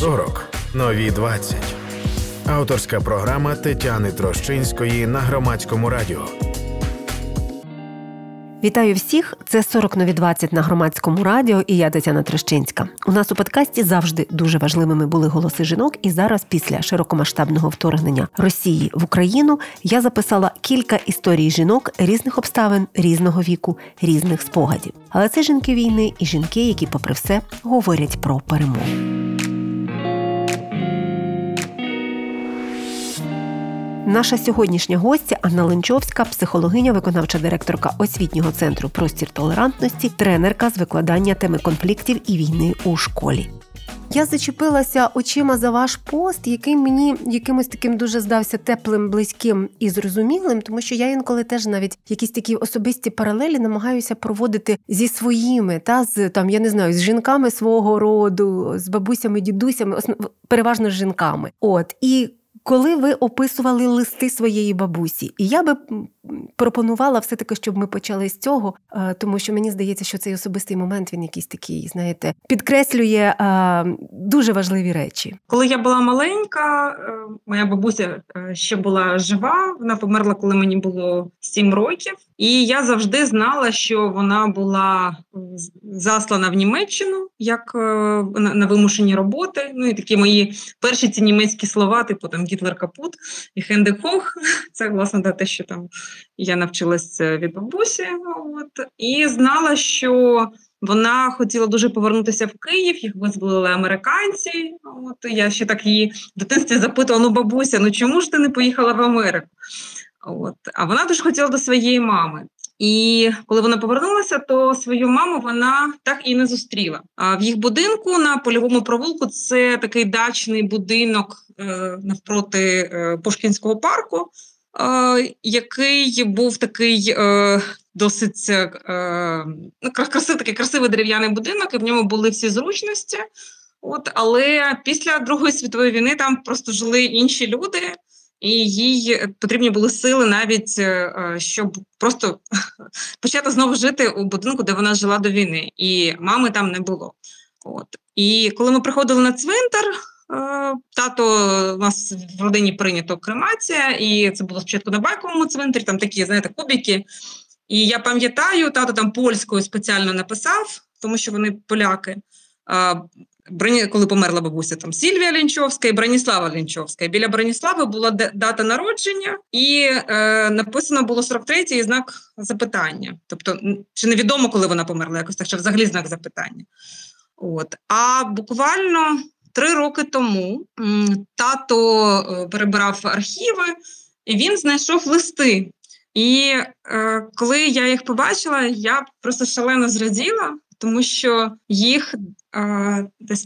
40. Нові 20. Авторська програма Тетяни Трощинської на громадському радіо. Вітаю всіх! Це 40 нові 20 на громадському радіо, і я Тетяна Трещинська. У нас у подкасті завжди дуже важливими були голоси жінок. І зараз, після широкомасштабного вторгнення Росії в Україну, я записала кілька історій жінок різних обставин, різного віку, різних спогадів. Але це жінки війни і жінки, які, попри все, говорять про перемогу. Наша сьогоднішня гостя Анна Ленчовська, психологиня, виконавча директорка освітнього центру простір толерантності, тренерка з викладання теми конфліктів і війни у школі. Я зачепилася очима за ваш пост, який мені якимось таким дуже здався теплим, близьким і зрозумілим, тому що я інколи теж навіть якісь такі особисті паралелі намагаюся проводити зі своїми, та з там я не знаю, з жінками свого роду, з бабусями, дідусями, переважно з жінками. От і коли ви описували листи своєї бабусі, і я би пропонувала все-таки, щоб ми почали з цього, е, тому що мені здається, що цей особистий момент він якийсь такий, знаєте, підкреслює е, дуже важливі речі. Коли я була маленька, е, моя бабуся ще була жива. Вона померла, коли мені було сім років, і я завжди знала, що вона була заслана в Німеччину як на вимушені роботи. Ну і такі мої перші ці німецькі слова, типу там Гітлер Капут і Хенде Хох. Це власне те, що там я навчилася від бабусі, от і знала, що вона хотіла дуже повернутися в Київ, їх визволили американці. От я ще так її в дитинстві запитувала: ну бабуся, ну чому ж ти не поїхала в Америку? От, А вона дуже хотіла до своєї мами. І коли вона повернулася, то свою маму вона так і не зустріла. А в їх будинку на польовому провулку це такий дачний будинок е, навпроти е, Пушкінського парку який був такий е, досить е, ну, красивий, такий красивий дерев'яний будинок, і в ньому були всі зручності. От, Але після Другої світової війни там просто жили інші люди, і їй потрібні були сили навіть, е, щоб просто почати знову жити у будинку, де вона жила до війни, і мами там не було. От. І коли ми приходили на цвинтар, тато у нас в родині прийнято кремація, і це було спочатку на байковому цвинтарі, там такі, знаєте, кубики. І я пам'ятаю, тато там польською спеціально написав, тому що вони поляки. Коли померла бабуся, там Сільвія Лінчовська і Браніслава Лінчовська. І біля Браніслави була дата народження, і е, написано було 43-й знак запитання. Тобто, чи невідомо, коли вона померла, якось так, що взагалі знак запитання. От. А буквально Три роки тому тато е, перебирав архіви, і він знайшов листи. І е, коли я їх побачила, я просто шалено зраділа, тому що їх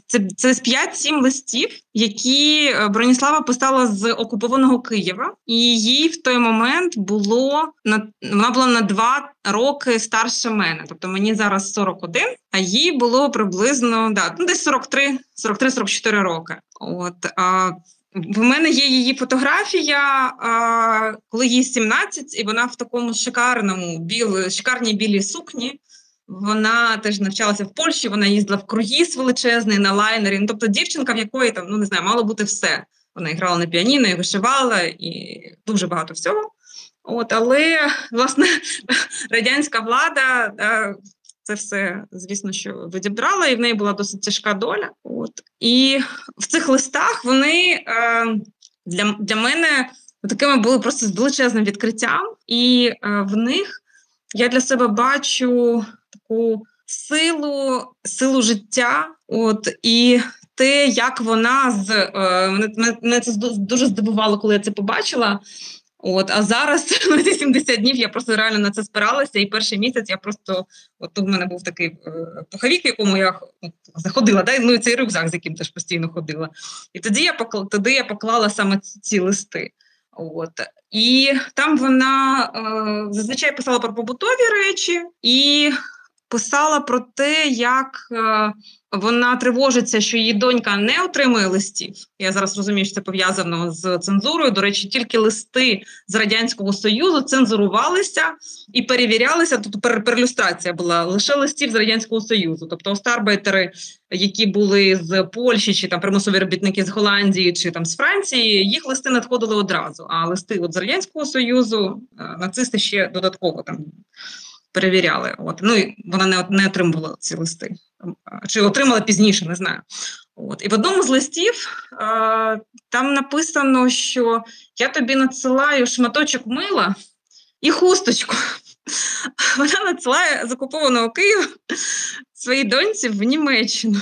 це це 5-7 листів, які е, Броніслава писала з окупованого Києва, і їй в той момент було на вона була на два роки старше мене. Тобто мені зараз 41, а їй було приблизно да, ну, десь 43, 43-44 роки. От а в мене є її фотографія, коли їй 17, і вона в такому шикарному біл, шикарній білій сукні. Вона теж навчалася в Польщі, вона їздила в круїз величезний на лайнері. Ну, тобто дівчинка, в якої там, ну не знаю, мало бути все. Вона і грала на піаніно, і вишивала, і дуже багато всього. От, Але, власне, радянська влада да, це все, звісно, що відібрала, і в неї була досить тяжка доля. От. І в цих листах вони е, для для мене такими були просто з величезним відкриттям, і е, в них я для себе бачу таку силу, силу життя, от і те, як вона з е, мене, мене це дуже здивувало, коли я це побачила. От, а зараз на ці 70 днів я просто реально на це спиралася, і перший місяць я просто от у мене був такий е, пуховік, в якому я от, заходила, да, ну і цей рюкзак, з яким теж постійно ходила. І тоді я поклала, тоді я поклала саме ці, ці листи. От і там вона е, зазвичай писала про побутові речі, і писала про те, як е, вона тривожиться, що її донька не отримує листів. Я зараз розумію, що це пов'язано з цензурою. До речі, тільки листи з радянського союзу цензурувалися і перевірялися. Тобто перлюстрація була лише листів з радянського союзу. Тобто остарбайтери, які були з Польщі, чи там примусові робітники з Голландії, чи там з Франції, їх листи надходили одразу. А листи от з радянського союзу е, нацисти ще додатково там перевіряли. От ну і вона не не отримувала ці листи, чи отримала пізніше, не знаю. От і в одному з листів а, там написано, що я тобі надсилаю шматочок мила і хусточку. Вона надсилає з окупованого Києва своїй доньці в Німеччину.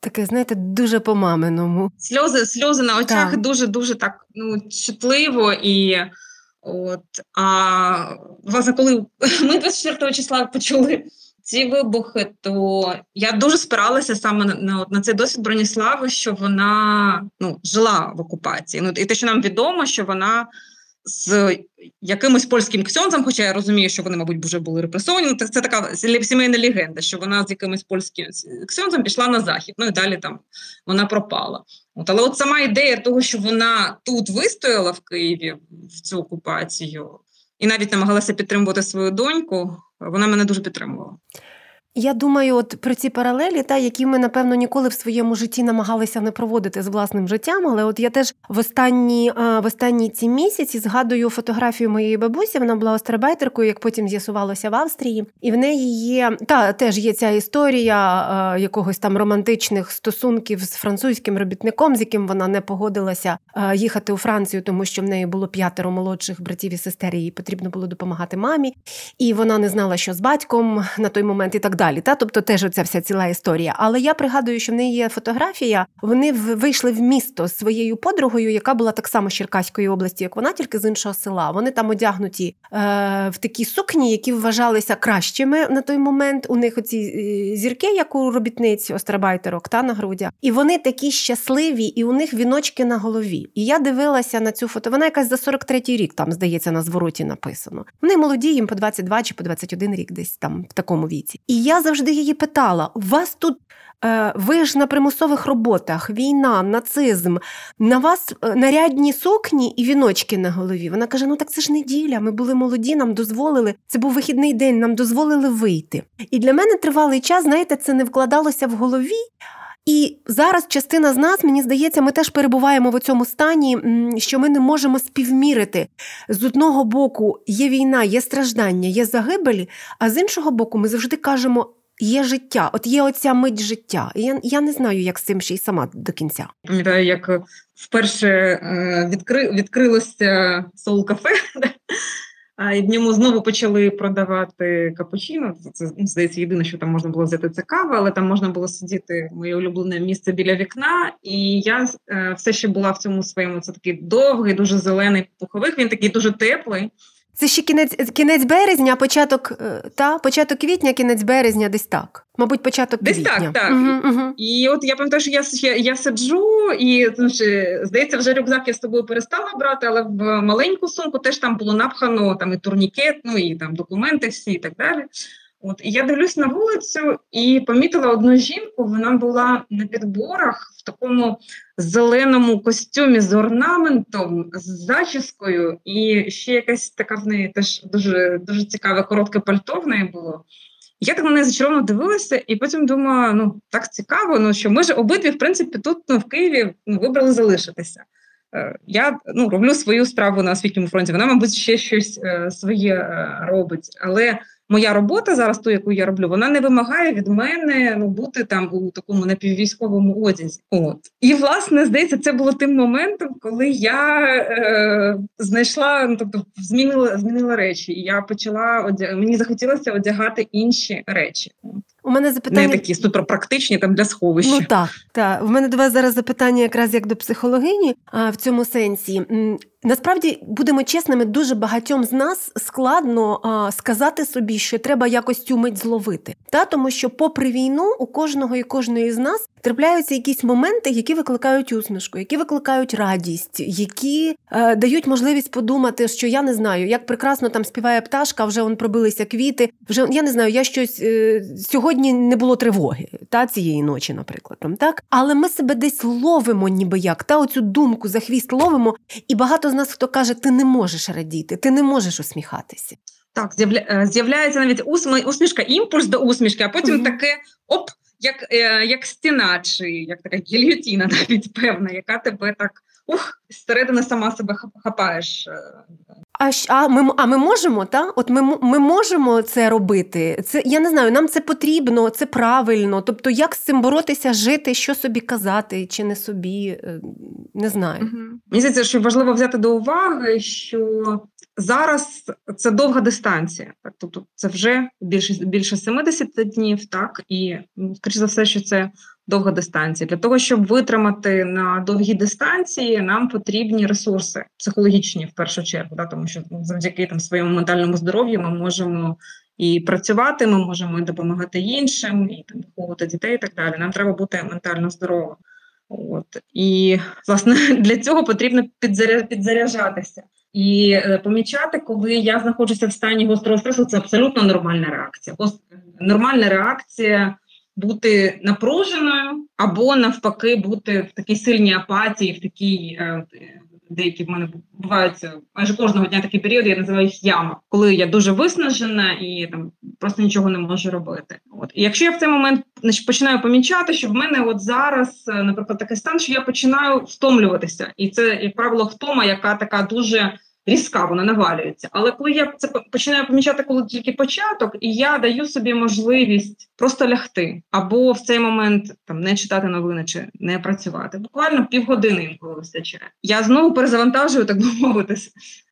Таке, знаєте, дуже по маминому. Сльози сльози на очах дуже дуже так ну, чутливо і От, А власне, коли ми 24 числа почули ці вибухи, то я дуже спиралася саме на на, на цей досвід Броніслави, що вона ну, жила в окупації. Ну, І те, що нам відомо, що вона з якимось польським ксьонзом, хоча я розумію, що вони, мабуть, вже були репресовані. Ну, це така сімейна легенда, що вона з якимось польським ксьонзом пішла на захід. Ну і далі там вона пропала. От, Але от сама ідея того, що вона тут вистояла в Києві в цю окупацію, і навіть намагалася підтримувати свою доньку, вона мене дуже підтримувала. Я думаю, от про ці паралелі, та які ми напевно ніколи в своєму житті намагалися не проводити з власним життям. Але от я теж в останні в останні ці місяці згадую фотографію моєї бабусі. Вона була острабайтеркою, як потім з'ясувалося в Австрії, і в неї є та теж є ця історія якогось там романтичних стосунків з французьким робітником, з яким вона не погодилася їхати у Францію, тому що в неї було п'ятеро молодших братів і сестер. Їй потрібно було допомагати мамі, і вона не знала, що з батьком на той момент і так далі. Та? Тобто теж оця вся ціла історія. Але я пригадую, що в неї є фотографія. Вони вийшли в місто з своєю подругою, яка була так само з Черкаської області, як вона, тільки з іншого села. Вони там одягнуті е, в такі сукні, які вважалися кращими на той момент. У них оці е, зірки, як у робітниць острабайтерок та на грудях. І вони такі щасливі, і у них віночки на голові. І я дивилася на цю фото. Вона якась за 43-й рік, там здається, на звороті написано. Вони молоді, їм по 22 чи по 21 рік, десь там в такому віці. І я завжди її питала: у вас тут е, ви ж на примусових роботах, війна, нацизм, на вас е, нарядні сукні і віночки на голові. Вона каже: Ну так це ж неділя. Ми були молоді, нам дозволили. Це був вихідний день, нам дозволили вийти. І для мене тривалий час, знаєте, це не вкладалося в голові. І зараз частина з нас, мені здається, ми теж перебуваємо в цьому стані, що ми не можемо співмірити. З одного боку є війна, є страждання, є загибелі, а з іншого боку, ми завжди кажемо. Є життя, от є оця мить життя. Я я не знаю, як з цим ще й сама до кінця. Пам'ятаю, як вперше е, відкри, відкрилося соул кафе, і в ньому знову почали продавати капучино. Це ну, здається, єдине, що там можна було взяти це кава, але там можна було сидіти моє улюблене місце біля вікна. І я е, все ще була в цьому своєму. Це такий довгий, дуже зелений пуховик. Він такий дуже теплий. Це ще кінець кінець березня, початок е, та початок квітня, кінець березня, десь так. Мабуть, початок десь квітня. так. так. Угу, угу. І от я пам'ятаю, що я я, я сиджу, і ну, здається, вже рюкзак я з тобою перестала брати, але в маленьку сумку теж там було напхано там і турнікет, ну і там документи всі і так далі. От і я дивлюсь на вулицю і помітила одну жінку. Вона була на підборах в такому зеленому костюмі з орнаментом, з зачіскою, і ще якась така в неї теж дуже дуже цікаве коротке пальто в неї було. Я так на неї зачаровано дивилася, і потім думаю, ну так цікаво, ну що ми ж обидві, в принципі, тут ну, в Києві ну, вибрали залишитися. Е, я ну, роблю свою справу на освітньому фронті. Вона, мабуть, ще щось е, своє е, робить. Але моя робота зараз, ту, яку я роблю, вона не вимагає від мене ну, бути там у такому напіввійськовому одязі. От і власне здається, це було тим моментом, коли я е, знайшла, ну тобто змінила змінила речі, і я почала одяг... мені захотілося одягати інші речі. У мене запитання не такі суперпрактичні там для сховища. Ну так, так. В мене до вас зараз запитання якраз як до психологині а, в цьому сенсі. Насправді, будемо чесними, дуже багатьом з нас складно а, сказати собі, що треба якось цю мить зловити. Та тому, що, попри війну, у кожного і кожної з нас трапляються якісь моменти, які викликають усмішку, які викликають радість, які е, дають можливість подумати, що я не знаю, як прекрасно там співає пташка, вже он пробилися квіти. Вже я не знаю, я щось е, сьогодні не було тривоги та цієї ночі, наприклад, там так. Але ми себе десь ловимо, ніби як та оцю думку за хвіст ловимо, і багато з нас хто каже, ти не можеш радіти, ти не можеш усміхатися. Так, е, з'являється навіть усмішка, імпульс до усмішки, а потім угу. таке оп, як е, як стіна, чи як така гільотіна, навіть певна, яка тебе так ух, зсередини сама себе хапаєш. Е, а а ми а ми можемо, та? От ми ми можемо це робити. Це я не знаю, нам це потрібно, це правильно. Тобто, як з цим боротися, жити, що собі казати, чи не собі, е, не знаю. Угу. Мені здається, що важливо взяти до уваги, що зараз це довга дистанція. Так, тобто це вже більше більше 70 днів, так і скоріше за все, що це довга дистанція. Для того, щоб витримати на довгій дистанції, нам потрібні ресурси психологічні в першу чергу, да, тому що завдяки там своєму ментальному здоров'ю ми можемо і працювати, ми можемо і допомагати іншим, і там виховувати дітей і так далі. Нам треба бути ментально здоровим. От і власне для цього потрібно підзаря... підзаряджатися. І е, помічати, коли я знаходжуся в стані гострого стресу, це абсолютно нормальна реакція. Нормальна реакція бути напруженою, або навпаки, бути в такій сильній апатії, в такій. Е, деякі в мене бувають майже кожного дня такі періоди, я називаю їх яма, коли я дуже виснажена і там просто нічого не можу робити. От і якщо я в цей момент значить, починаю помічати, що в мене от зараз, е, наприклад, такий стан, що я починаю втомлюватися, і це як правило втома, яка така дуже різка, вона навалюється. Але коли я це починаю помічати, коли тільки початок, і я даю собі можливість просто лягти, або в цей момент там не читати новини чи не працювати. Буквально півгодини інколи вистачає. Я знову перезавантажую, так би мовити,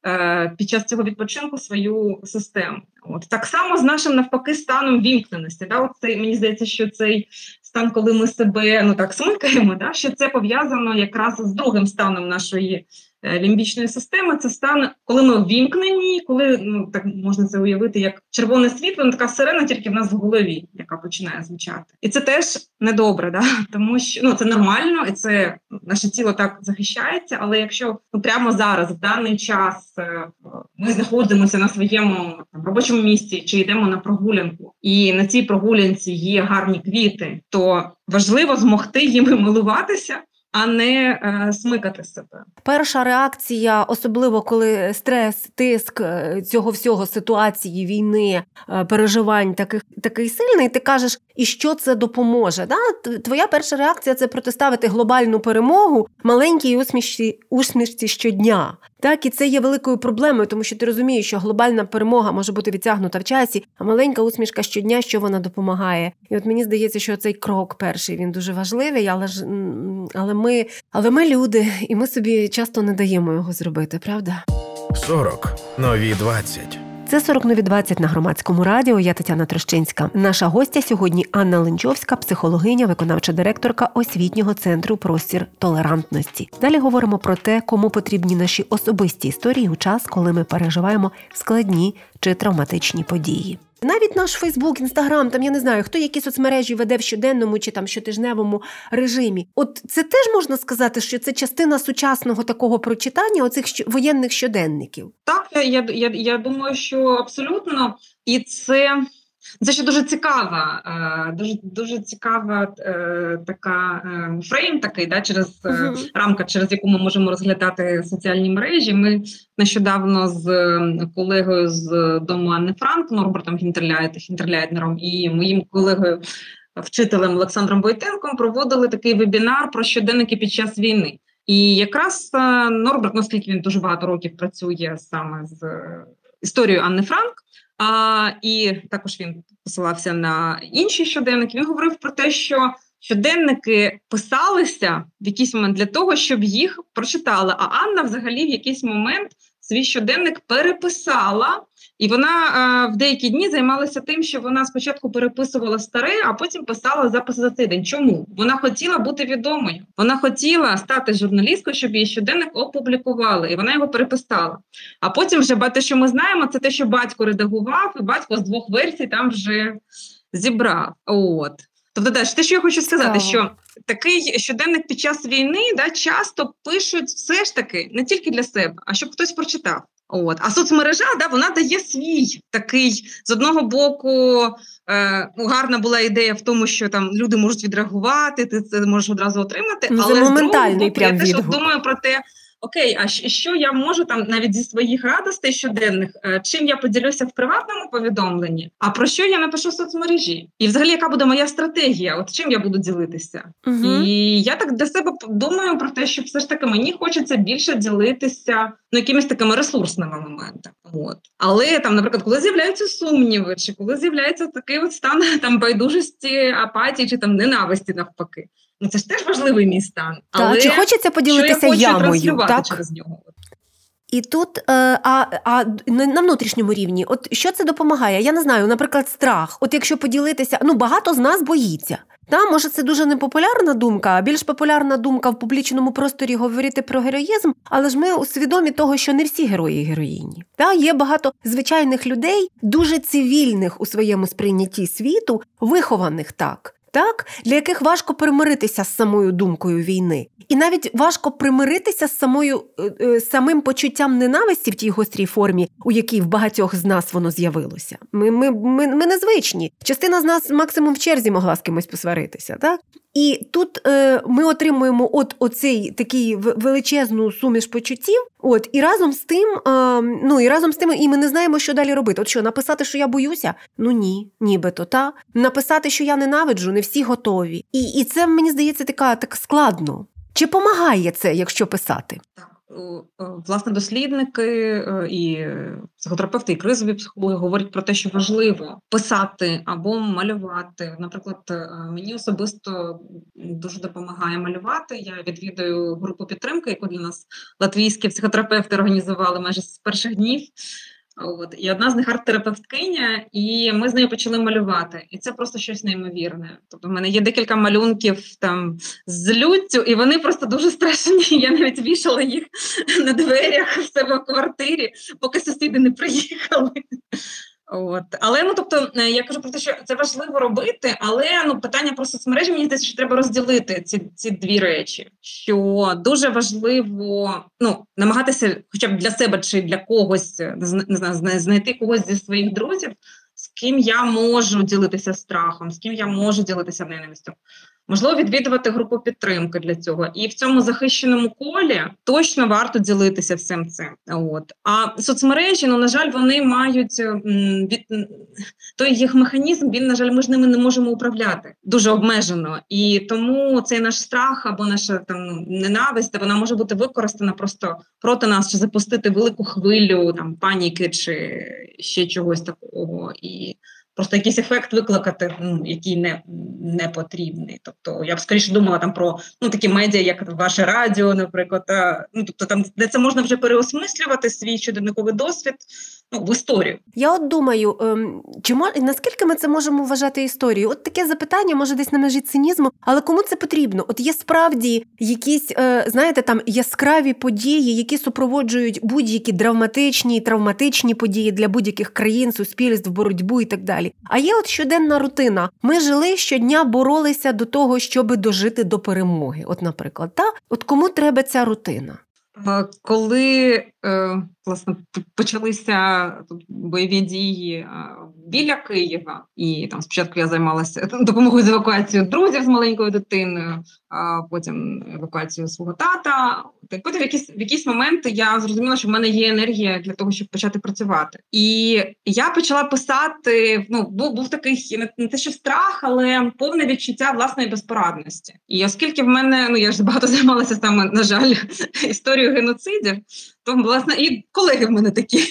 е, під час цього відпочинку свою систему. От так само з нашим навпаки станом вімкненості. Да? От цей, мені здається, що цей стан, коли ми себе ну так смикаємо, да? що це пов'язано якраз з другим станом нашої. Е, лімбічної системи це стан, коли ми ввімкнені, коли ну так можна це уявити, як червоне світло, ну, така сирена, тільки в нас в голові, яка починає звучати, і це теж недобре, да тому що ну це нормально, і це наше тіло так захищається. Але якщо ну прямо зараз, в даний час, е, ми знаходимося на своєму там, робочому місці чи йдемо на прогулянку, і на цій прогулянці є гарні квіти, то важливо змогти їми милуватися а не е, смикати себе. Перша реакція, особливо коли стрес, тиск е, цього всього ситуації, війни, е, переживань таких такий сильний, ти кажеш, і що це допоможе? Да? Твоя перша реакція це протиставити глобальну перемогу маленькій усмішці, усмішці щодня. Так, і це є великою проблемою, тому що ти розумієш, що глобальна перемога може бути відтягнута в часі, а маленька усмішка щодня, що вона допомагає. І от мені здається, що цей крок перший він дуже важливий, але ж але ми, але ми люди, і ми собі часто не даємо його зробити, правда? 40. нові 20. Це 40 нові 20 на громадському радіо. Я Тетяна Трощинська. Наша гостя сьогодні Анна Ленчовська, психологиня, виконавча директорка освітнього центру простір толерантності. Далі говоримо про те, кому потрібні наші особисті історії у час, коли ми переживаємо складні чи травматичні події. Навіть наш Фейсбук, Інстаграм, там я не знаю, хто які соцмережі веде в щоденному чи там щотижневому режимі. От це теж можна сказати, що це частина сучасного такого прочитання оцих воєнних щоденників. Так, я я, я думаю, що абсолютно, і це це ще дуже цікава, е, дуже дуже цікава е, така е, фрейм, такий да, через uh-huh. рамка, через яку ми можемо розглядати соціальні мережі. Ми нещодавно з колегою з дому Анни Франк, Норбертом Гінтерляйтнером і моїм колегою, вчителем Олександром Войтенком, проводили такий вебінар про щоденники під час війни. І якраз Норберт, наскільки він дуже багато років працює саме з історією Анни Франк. А, І також він посилався на інші щоденники. Він говорив про те, що щоденники писалися в якийсь момент для того, щоб їх прочитали. А Анна, взагалі, в якийсь момент свій щоденник переписала І вона е, в деякі дні займалася тим, що вона спочатку переписувала старе, а потім писала запис за тиждень. Чому вона хотіла бути відомою? Вона хотіла стати журналісткою, щоб її щоденник опублікували, і вона його переписала. А потім вже те, що ми знаємо, це те, що батько редагував, і батько з двох версій там вже зібрав. От. Тобто, да, те, що я хочу сказати, що такий щоденник під час війни да, часто пишуть все ж таки не тільки для себе, а щоб хтось прочитав. От. А соцмережа да, вона дає свій такий з одного боку. Е, ну, гарна була ідея в тому, що там люди можуть відреагувати, ти це можеш одразу отримати. Ну, але з другого моментальний боку, я теж думаю про те, окей, а що я можу там навіть зі своїх радостей щоденних, е, чим я поділюся в приватному повідомленні, а про що я напишу в соцмережі? І взагалі, яка буде моя стратегія? От чим я буду ділитися? Угу. І я так для себе думаю про те, що все ж таки мені хочеться більше ділитися ну, якимись такими ресурсними моментами. От. Але там, наприклад, коли з'являються сумніви, чи коли з'являється такий от стан там байдужості, апатії, чи там ненависті навпаки. Ну це ж теж важливий мій стан. Але чи хочеться що я поділитися хочу ямою? Так? через нього? І тут, е, а, а на на внутрішньому рівні, от що це допомагає? Я не знаю, наприклад, страх. От якщо поділитися, ну багато з нас боїться. Та, може, це дуже непопулярна думка, а більш популярна думка в публічному просторі говорити про героїзм, але ж ми свідомі того, що не всі герої героїні. Та є багато звичайних людей, дуже цивільних у своєму сприйнятті світу, вихованих так. Так, для яких важко примиритися з самою думкою війни, і навіть важко примиритися з самою е, е, самим почуттям ненависті в тій гострій формі, у якій в багатьох з нас воно з'явилося. Ми, ми, ми, ми незвичні. Частина з нас максимум в черзі могла з кимось посваритися. Так? І тут е, ми отримуємо от оцей такий величезну суміш почуттів. От і разом з тим, е, ну і разом з тим, і ми не знаємо, що далі робити. От що написати, що я боюся? Ну ні, нібито та написати, що я ненавиджу, не всі готові. І, і це мені здається така так складно. Чи помагає це, якщо писати? Так, власне, дослідники е, і е, психотерапевти, і кризові психологи говорять про те, що важливо писати або малювати. Наприклад, е, мені особисто дуже допомагає малювати. Я відвідую групу підтримки, яку для нас латвійські психотерапевти організували майже з перших днів. От і одна з них арт-терапевткиня, і ми з нею почали малювати. І це просто щось неймовірне. Тобто, в мене є декілька малюнків там з люттю, і вони просто дуже страшні. Я навіть вішала їх на дверях в себе в квартирі, поки сусіди не приїхали. От. Але ну тобто е, я кажу про те, що це важливо робити, але ну питання про соцмережі мені здається, що треба розділити ці, ці дві речі. Що дуже важливо ну намагатися, хоча б для себе чи для когось е, не знаю, знайти когось зі своїх друзів, з ким я можу ділитися страхом, з ким я можу ділитися ненавистю. Можливо, відвідувати групу підтримки для цього, і в цьому захищеному колі точно варто ділитися всім цим. От а соцмережі, ну на жаль, вони мають від той їх механізм. Він на жаль, ми ж ними не можемо управляти дуже обмежено, і тому цей наш страх або наша там ненависть, вона може бути використана просто проти нас, чи запустити велику хвилю там паніки, чи ще чогось такого і просто якийсь ефект викликати, ну, який не, не потрібний. Тобто я б скоріше думала там про ну, такі медіа, як ваше радіо, наприклад, та, ну, тобто там, де це можна вже переосмислювати свій щоденниковий досвід ну, в історію. Я от думаю, ем, чи мо- наскільки ми це можемо вважати історією? От таке запитання, може, десь на межі цинізму, але кому це потрібно? От є справді якісь, е, знаєте, там яскраві події, які супроводжують будь-які драматичні, травматичні події для будь-яких країн, суспільств, боротьбу і так далі. А є от щоденна рутина. Ми жили щодня, боролися до того, щоб дожити до перемоги. От, наприклад, та от кому треба ця рутина? Коли е, власне почалися бойові дії біля Києва, і там спочатку я займалася допомогою з евакуацією друзів з маленькою дитиною, а потім евакуацією свого тата. Так потім в якісь в якісь моменти я зрозуміла, що в мене є енергія для того, щоб почати працювати. І я почала писати. Ну був був такий не, не те, що страх, але повне відчуття власної безпорадності. І оскільки в мене ну я ж багато займалася саме, на жаль, історією геноцидів, то власне і колеги в мене такі.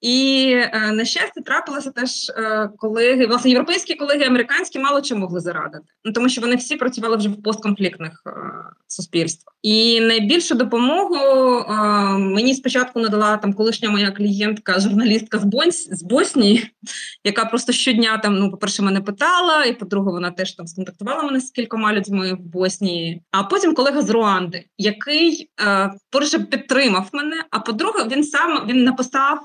І е, на щастя, трапилося теж е, колеги, власне, європейські колеги, американські мало чим могли зарадити, ну тому що вони всі працювали вже в постконфліктних е, суспільствах. І найбільшу допомогу мені спочатку надала там колишня моя клієнтка, журналістка з Босн з Боснії, яка просто щодня там, ну, по-перше, мене питала, і по-друге, вона теж там сконтактувала мене з кількома людьми в Боснії. А потім колега з Руанди, який е, перше підтримав мене. А по-друге, він сам він написав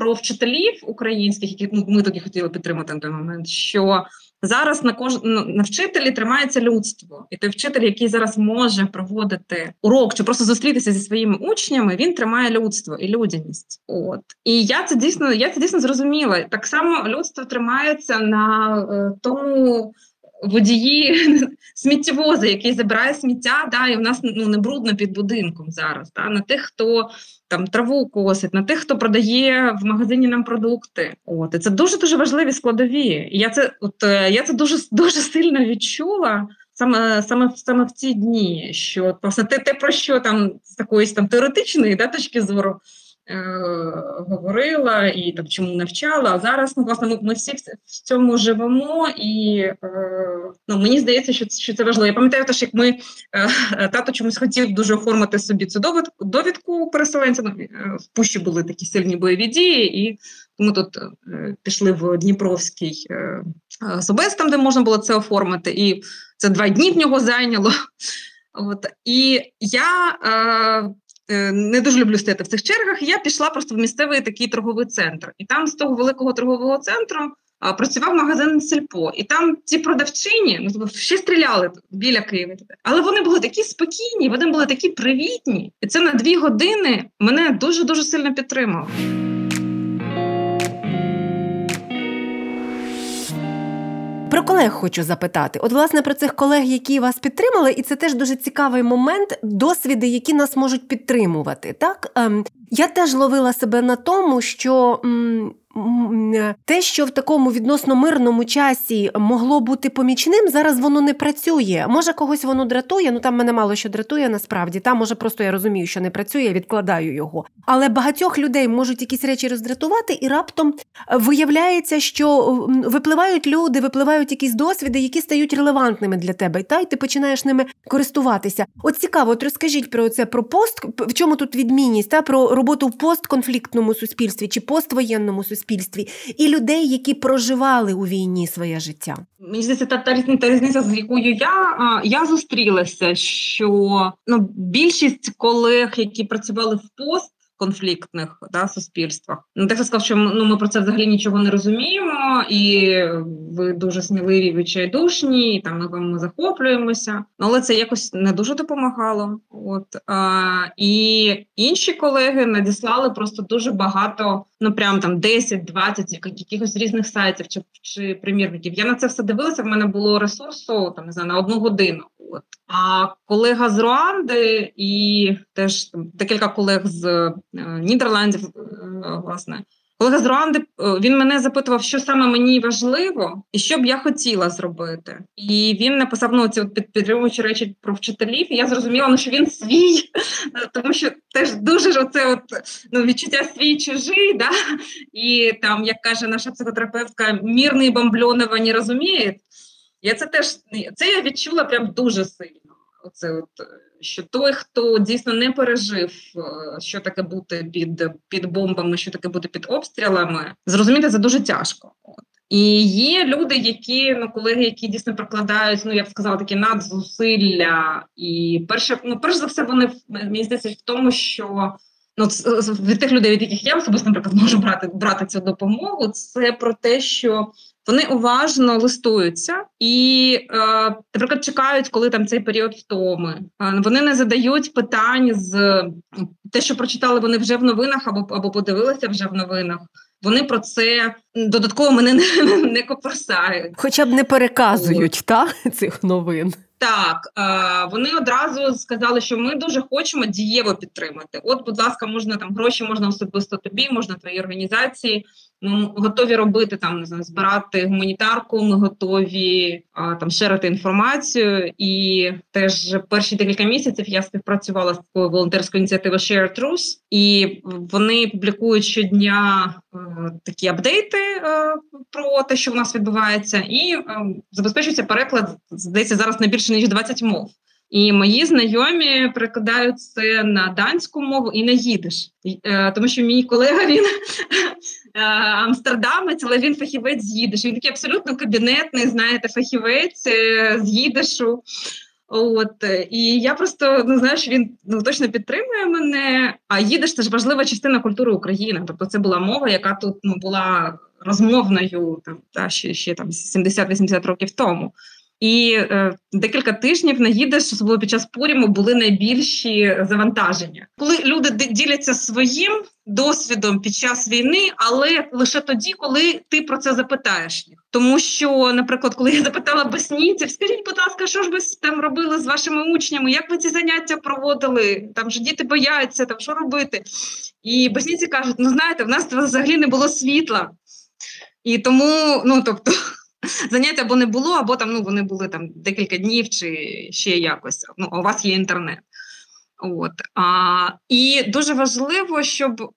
про вчителів українських, які ну, ми тоді хотіли підтримати на той момент. що Зараз на кож... Ну, на вчителі тримається людство, і той вчитель, який зараз може проводити урок чи просто зустрітися зі своїми учнями, він тримає людство і людяність. От і я це дійсно я це дійсно зрозуміла. Так само людство тримається на е, тому водії сміттєвози, який забирає сміття, да, і в нас ну не брудно під будинком зараз. Да, на тих, хто там траву косить, на тих, хто продає в магазині нам продукти. От і це дуже дуже важливі складові. І я це от е, я це дуже дуже сильно відчула. Саме саме саме в ці дні, що власне те, те про що там з такої там теоретичної да, точки зору говорила і там чому навчала. А зараз ну, власне, ми, ми всі в цьому живемо, і е, ну, мені здається, що що це важливо. Я пам'ятаю, теж, як ми е, тато чомусь хотів дуже оформити собі цю довідку довідку переселенця. Ну, в пущі були такі сильні бойові дії, і ми тут пішли в Дніпровський Собес, там де можна було це оформити, і це два дні в нього зайняло. От і я Е, не дуже люблю стояти в цих чергах. Я пішла просто в місцевий такий торговий центр, і там з того великого торгового центру працював магазин Сільпо. І там ці продавчині ну тобто ще стріляли біля Києва. Але вони були такі спокійні, вони були такі привітні, і це на дві години мене дуже дуже сильно підтримало. Про колег хочу запитати. От, власне, про цих колег, які вас підтримали, і це теж дуже цікавий момент, досвіди, які нас можуть підтримувати. Так ем, я теж ловила себе на тому, що м, те, що в такому відносно мирному часі могло бути помічним, зараз воно не працює. Може, когось воно дратує, ну там мене мало що дратує насправді. Там, може, просто я розумію, що не працює, я відкладаю його. Але багатьох людей можуть якісь речі роздратувати, і раптом виявляється, що випливають люди, випливають якісь досвіди, які стають релевантними для тебе. Та й ти починаєш ними користуватися. От цікаво, от розкажіть про це про пост, в чому тут відмінність та про роботу в постконфліктному суспільстві чи поствоєнному суспільстві суспільстві, і людей, які проживали у війні своє життя. Мені здається, та, та різниця, з якою я я зустрілася, що ну більшість колег, які працювали в пост конфліктних да, суспільствах. Ну, так сказав, що ну, ми про це взагалі нічого не розуміємо, і ви дуже сміливі, відчайдушні, і там ми вам захоплюємося. Ну, але це якось не дуже допомагало. От а, І інші колеги надіслали просто дуже багато, ну прям там 10-20 якихось різних сайтів чи чи примірників. Я на це все дивилася. В мене було ресурсу там не знаю, на одну годину. От. А колега з Руанди і теж там, декілька колег з е, Нідерландів, е, власне. Колега з Руанди е, він мене запитував, що саме мені важливо і що б я хотіла зробити. І він написав ну, ці під, підтримуючі речі про вчителів. і Я зрозуміла, ну, що він свій, тому що теж дуже ж оце от, ну, відчуття свій чужий. Да? І там, як каже наша психотерапевтка, мірний бомбльонова не розуміє. Я це теж це я відчула прям дуже сильно. Оце от що той, хто дійсно не пережив, е, що таке бути під під бомбами, що таке бути під обстрілами, зрозуміти це дуже тяжко. От. І є люди, які ну колеги, які дійсно прокладають, ну я б сказала, такі надзусилля. І перше, ну перш за все, вони мені здається в тому, що ну від тих людей, від яких я особисто наприклад можу брати брати цю допомогу, це про те, що вони уважно листуються і, е, наприклад, чекають, коли там цей період втоми. Е, вони не задають питань з те, що прочитали вони вже в новинах, або або подивилися вже в новинах. Вони про це додатково мене не не, не коперсають. Хоча б не переказують та цих новин. Так, е, вони одразу сказали, що ми дуже хочемо дієво підтримати. От, будь ласка, можна там гроші, можна особисто тобі, можна твоїй організації. Ми готові робити там не знаю, збирати гуманітарку. Ми готові там шерити інформацію. І теж перші декілька місяців я співпрацювала з такою волонтерською ініціативою Share Truth, і вони публікують щодня е, такі апдейти е, про те, що в нас відбувається, і забезпечується переклад. Здається, зараз не більше ніж 20 мов. І мої знайомі перекладають це на данську мову і на їдиш, е, тому що мій колега він е, амстердамець, але він фахівець з їдишу. Він такий абсолютно кабінетний, знаєте, фахівець е, з їдишу. От і я просто ну знаєш, він ну точно підтримує мене. А їдиш це ж важлива частина культури України. Тобто, це була мова, яка тут ну була розмовною там та ще ще там 70-80 років тому. І е, декілька тижнів на їдеш, особливо під час Пуріму, були найбільші завантаження, коли люди діляться своїм досвідом під час війни, але лише тоді, коли ти про це запитаєш їх. Тому що, наприклад, коли я запитала боснійців, скажіть, будь ласка, що ж ви там робили з вашими учнями? Як ви ці заняття проводили? Там ж діти бояться, там що робити? І боснійці кажуть: ну знаєте, в нас взагалі не було світла. І тому, ну тобто занять або не було, або там ну вони були там декілька днів чи ще якось. Ну, у вас є інтернет. От а, І дуже важливо, щоб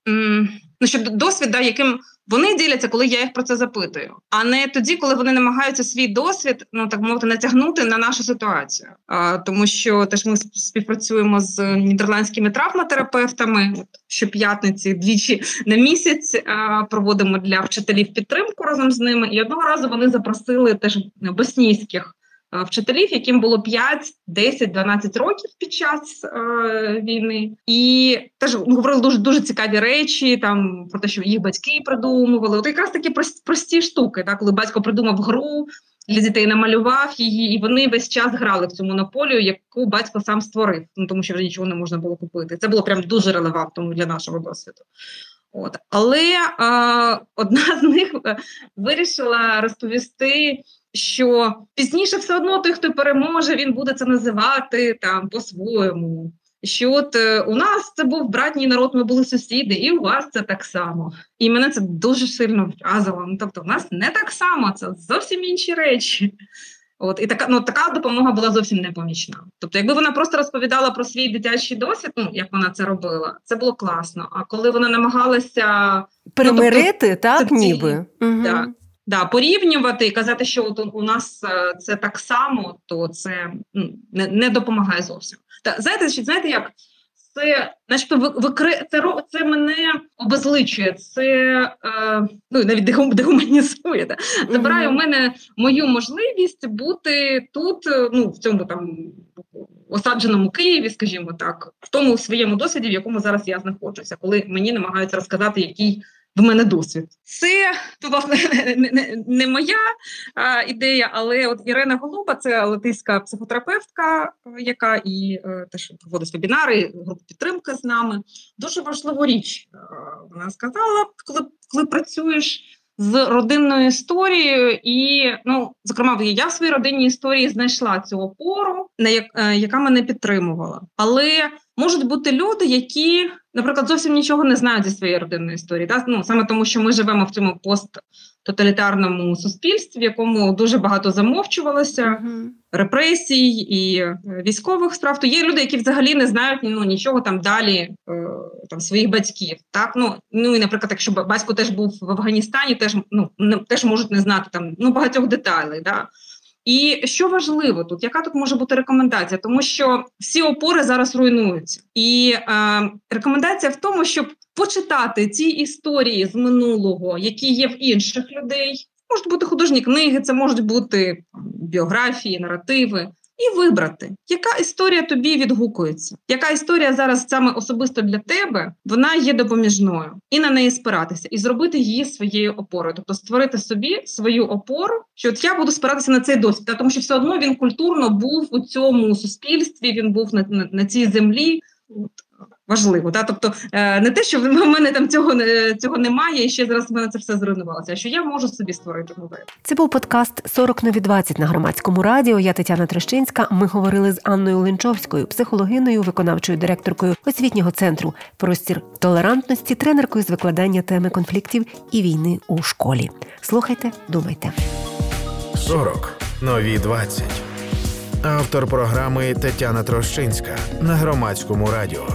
ну, щоб досвід, да, яким вони діляться, коли я їх про це запитую, а не тоді, коли вони намагаються свій досвід, ну так мовити, натягнути на нашу ситуацію. А, Тому що теж ми співпрацюємо з нідерландськими травматерапевтами. Щоп'ятниці двічі на місяць а, проводимо для вчителів підтримку разом з ними. І одного разу вони запросили теж боснійських вчителів, яким було 5, 10, 12 років під час е, війни, і теж говорили дуже дуже цікаві речі, там про те, що їх батьки придумували. От якраз такі прості, прості штуки, так, коли батько придумав гру. Для дітей намалював її, і вони весь час грали в цю монополію, яку батько сам створив, ну тому що вже нічого не можна було купити. Це було прям дуже релевантно для нашого досвіду. От але е, одна з них е, вирішила розповісти що пізніше все одно той, хто переможе, він буде це називати там по-своєму. Що от е, у нас це був братній народ, ми були сусіди, і у вас це так само. І мене це дуже сильно вразило. Ну, Тобто, у нас не так само, це зовсім інші речі. От і така ну така допомога була зовсім непомічна. Тобто, якби вона просто розповідала про свій дитячий досвід, ну як вона це робила, це було класно. А коли вона намагалася примирити, ну, тобто, так це, ніби угу. так, Да, порівнювати і казати, що от у нас е, це так само, то це ну, не не допомагає зовсім. Та знаєте, знаєте, як це, начебто, викри... це, це мене обезличує, це е, ну навіть дегуманізує. Да? Забирає mm -hmm. у мене мою можливість бути тут, е, ну в цьому там осадженому Києві, скажімо так, в тому своєму досвіді, в якому зараз я знаходжуся, коли мені намагаються розказати, який в мене досвід. Це то власне не, не, не моя а, ідея, але от Ірина Голуба, це латиська психотерапевтка, яка і е, теж проводить вебінари, групу підтримки з нами. Дуже важливу річ е, вона сказала, коли, коли працюєш. З родинною історією, і ну, зокрема, я в своїй родинній історії знайшла цю опору, на як, е, яка мене підтримувала. Але можуть бути люди, які, наприклад, зовсім нічого не знають зі своєї родинної історії. Так? Ну, Саме тому, що ми живемо в цьому посттоталітарному суспільстві, в якому дуже багато замовчувалося uh-huh. репресій і е, військових справ. То є люди, які взагалі не знають ну, нічого там далі е, там, своїх батьків. Так? Ну, ну і, наприклад, якщо батько теж був в Афганістані, теж ну, не, теж можуть не знати там ну, багатьох деталей. Да? І що важливо тут, яка тут може бути рекомендація? Тому що всі опори зараз руйнуються, і е, рекомендація в тому, щоб почитати ці історії з минулого, які є в інших людей. Можуть бути художні книги, це можуть бути біографії, наративи і вибрати, яка історія тобі відгукується, яка історія зараз саме особисто для тебе вона є допоміжною, і на неї спиратися, і зробити її своєю опорою, тобто створити собі свою опору, що от я буду спиратися на цей досвід, тому що все одно він культурно був у цьому суспільстві, він був на, на, на цій землі. Важливо. Да? Тобто е, не те, що в мене там цього не цього немає, і ще зараз в мене це все зруйнувалося. а Що я можу собі створити нове. Це був подкаст «40 нові 20» на громадському радіо. Я Тетяна Трещинська. Ми говорили з Анною Ленчовською, психологиною, виконавчою директоркою освітнього центру простір толерантності, тренеркою з викладання теми конфліктів і війни у школі. Слухайте, думайте. 40. Нові 20. Автор програми Тетяна Трощинська на громадському радіо.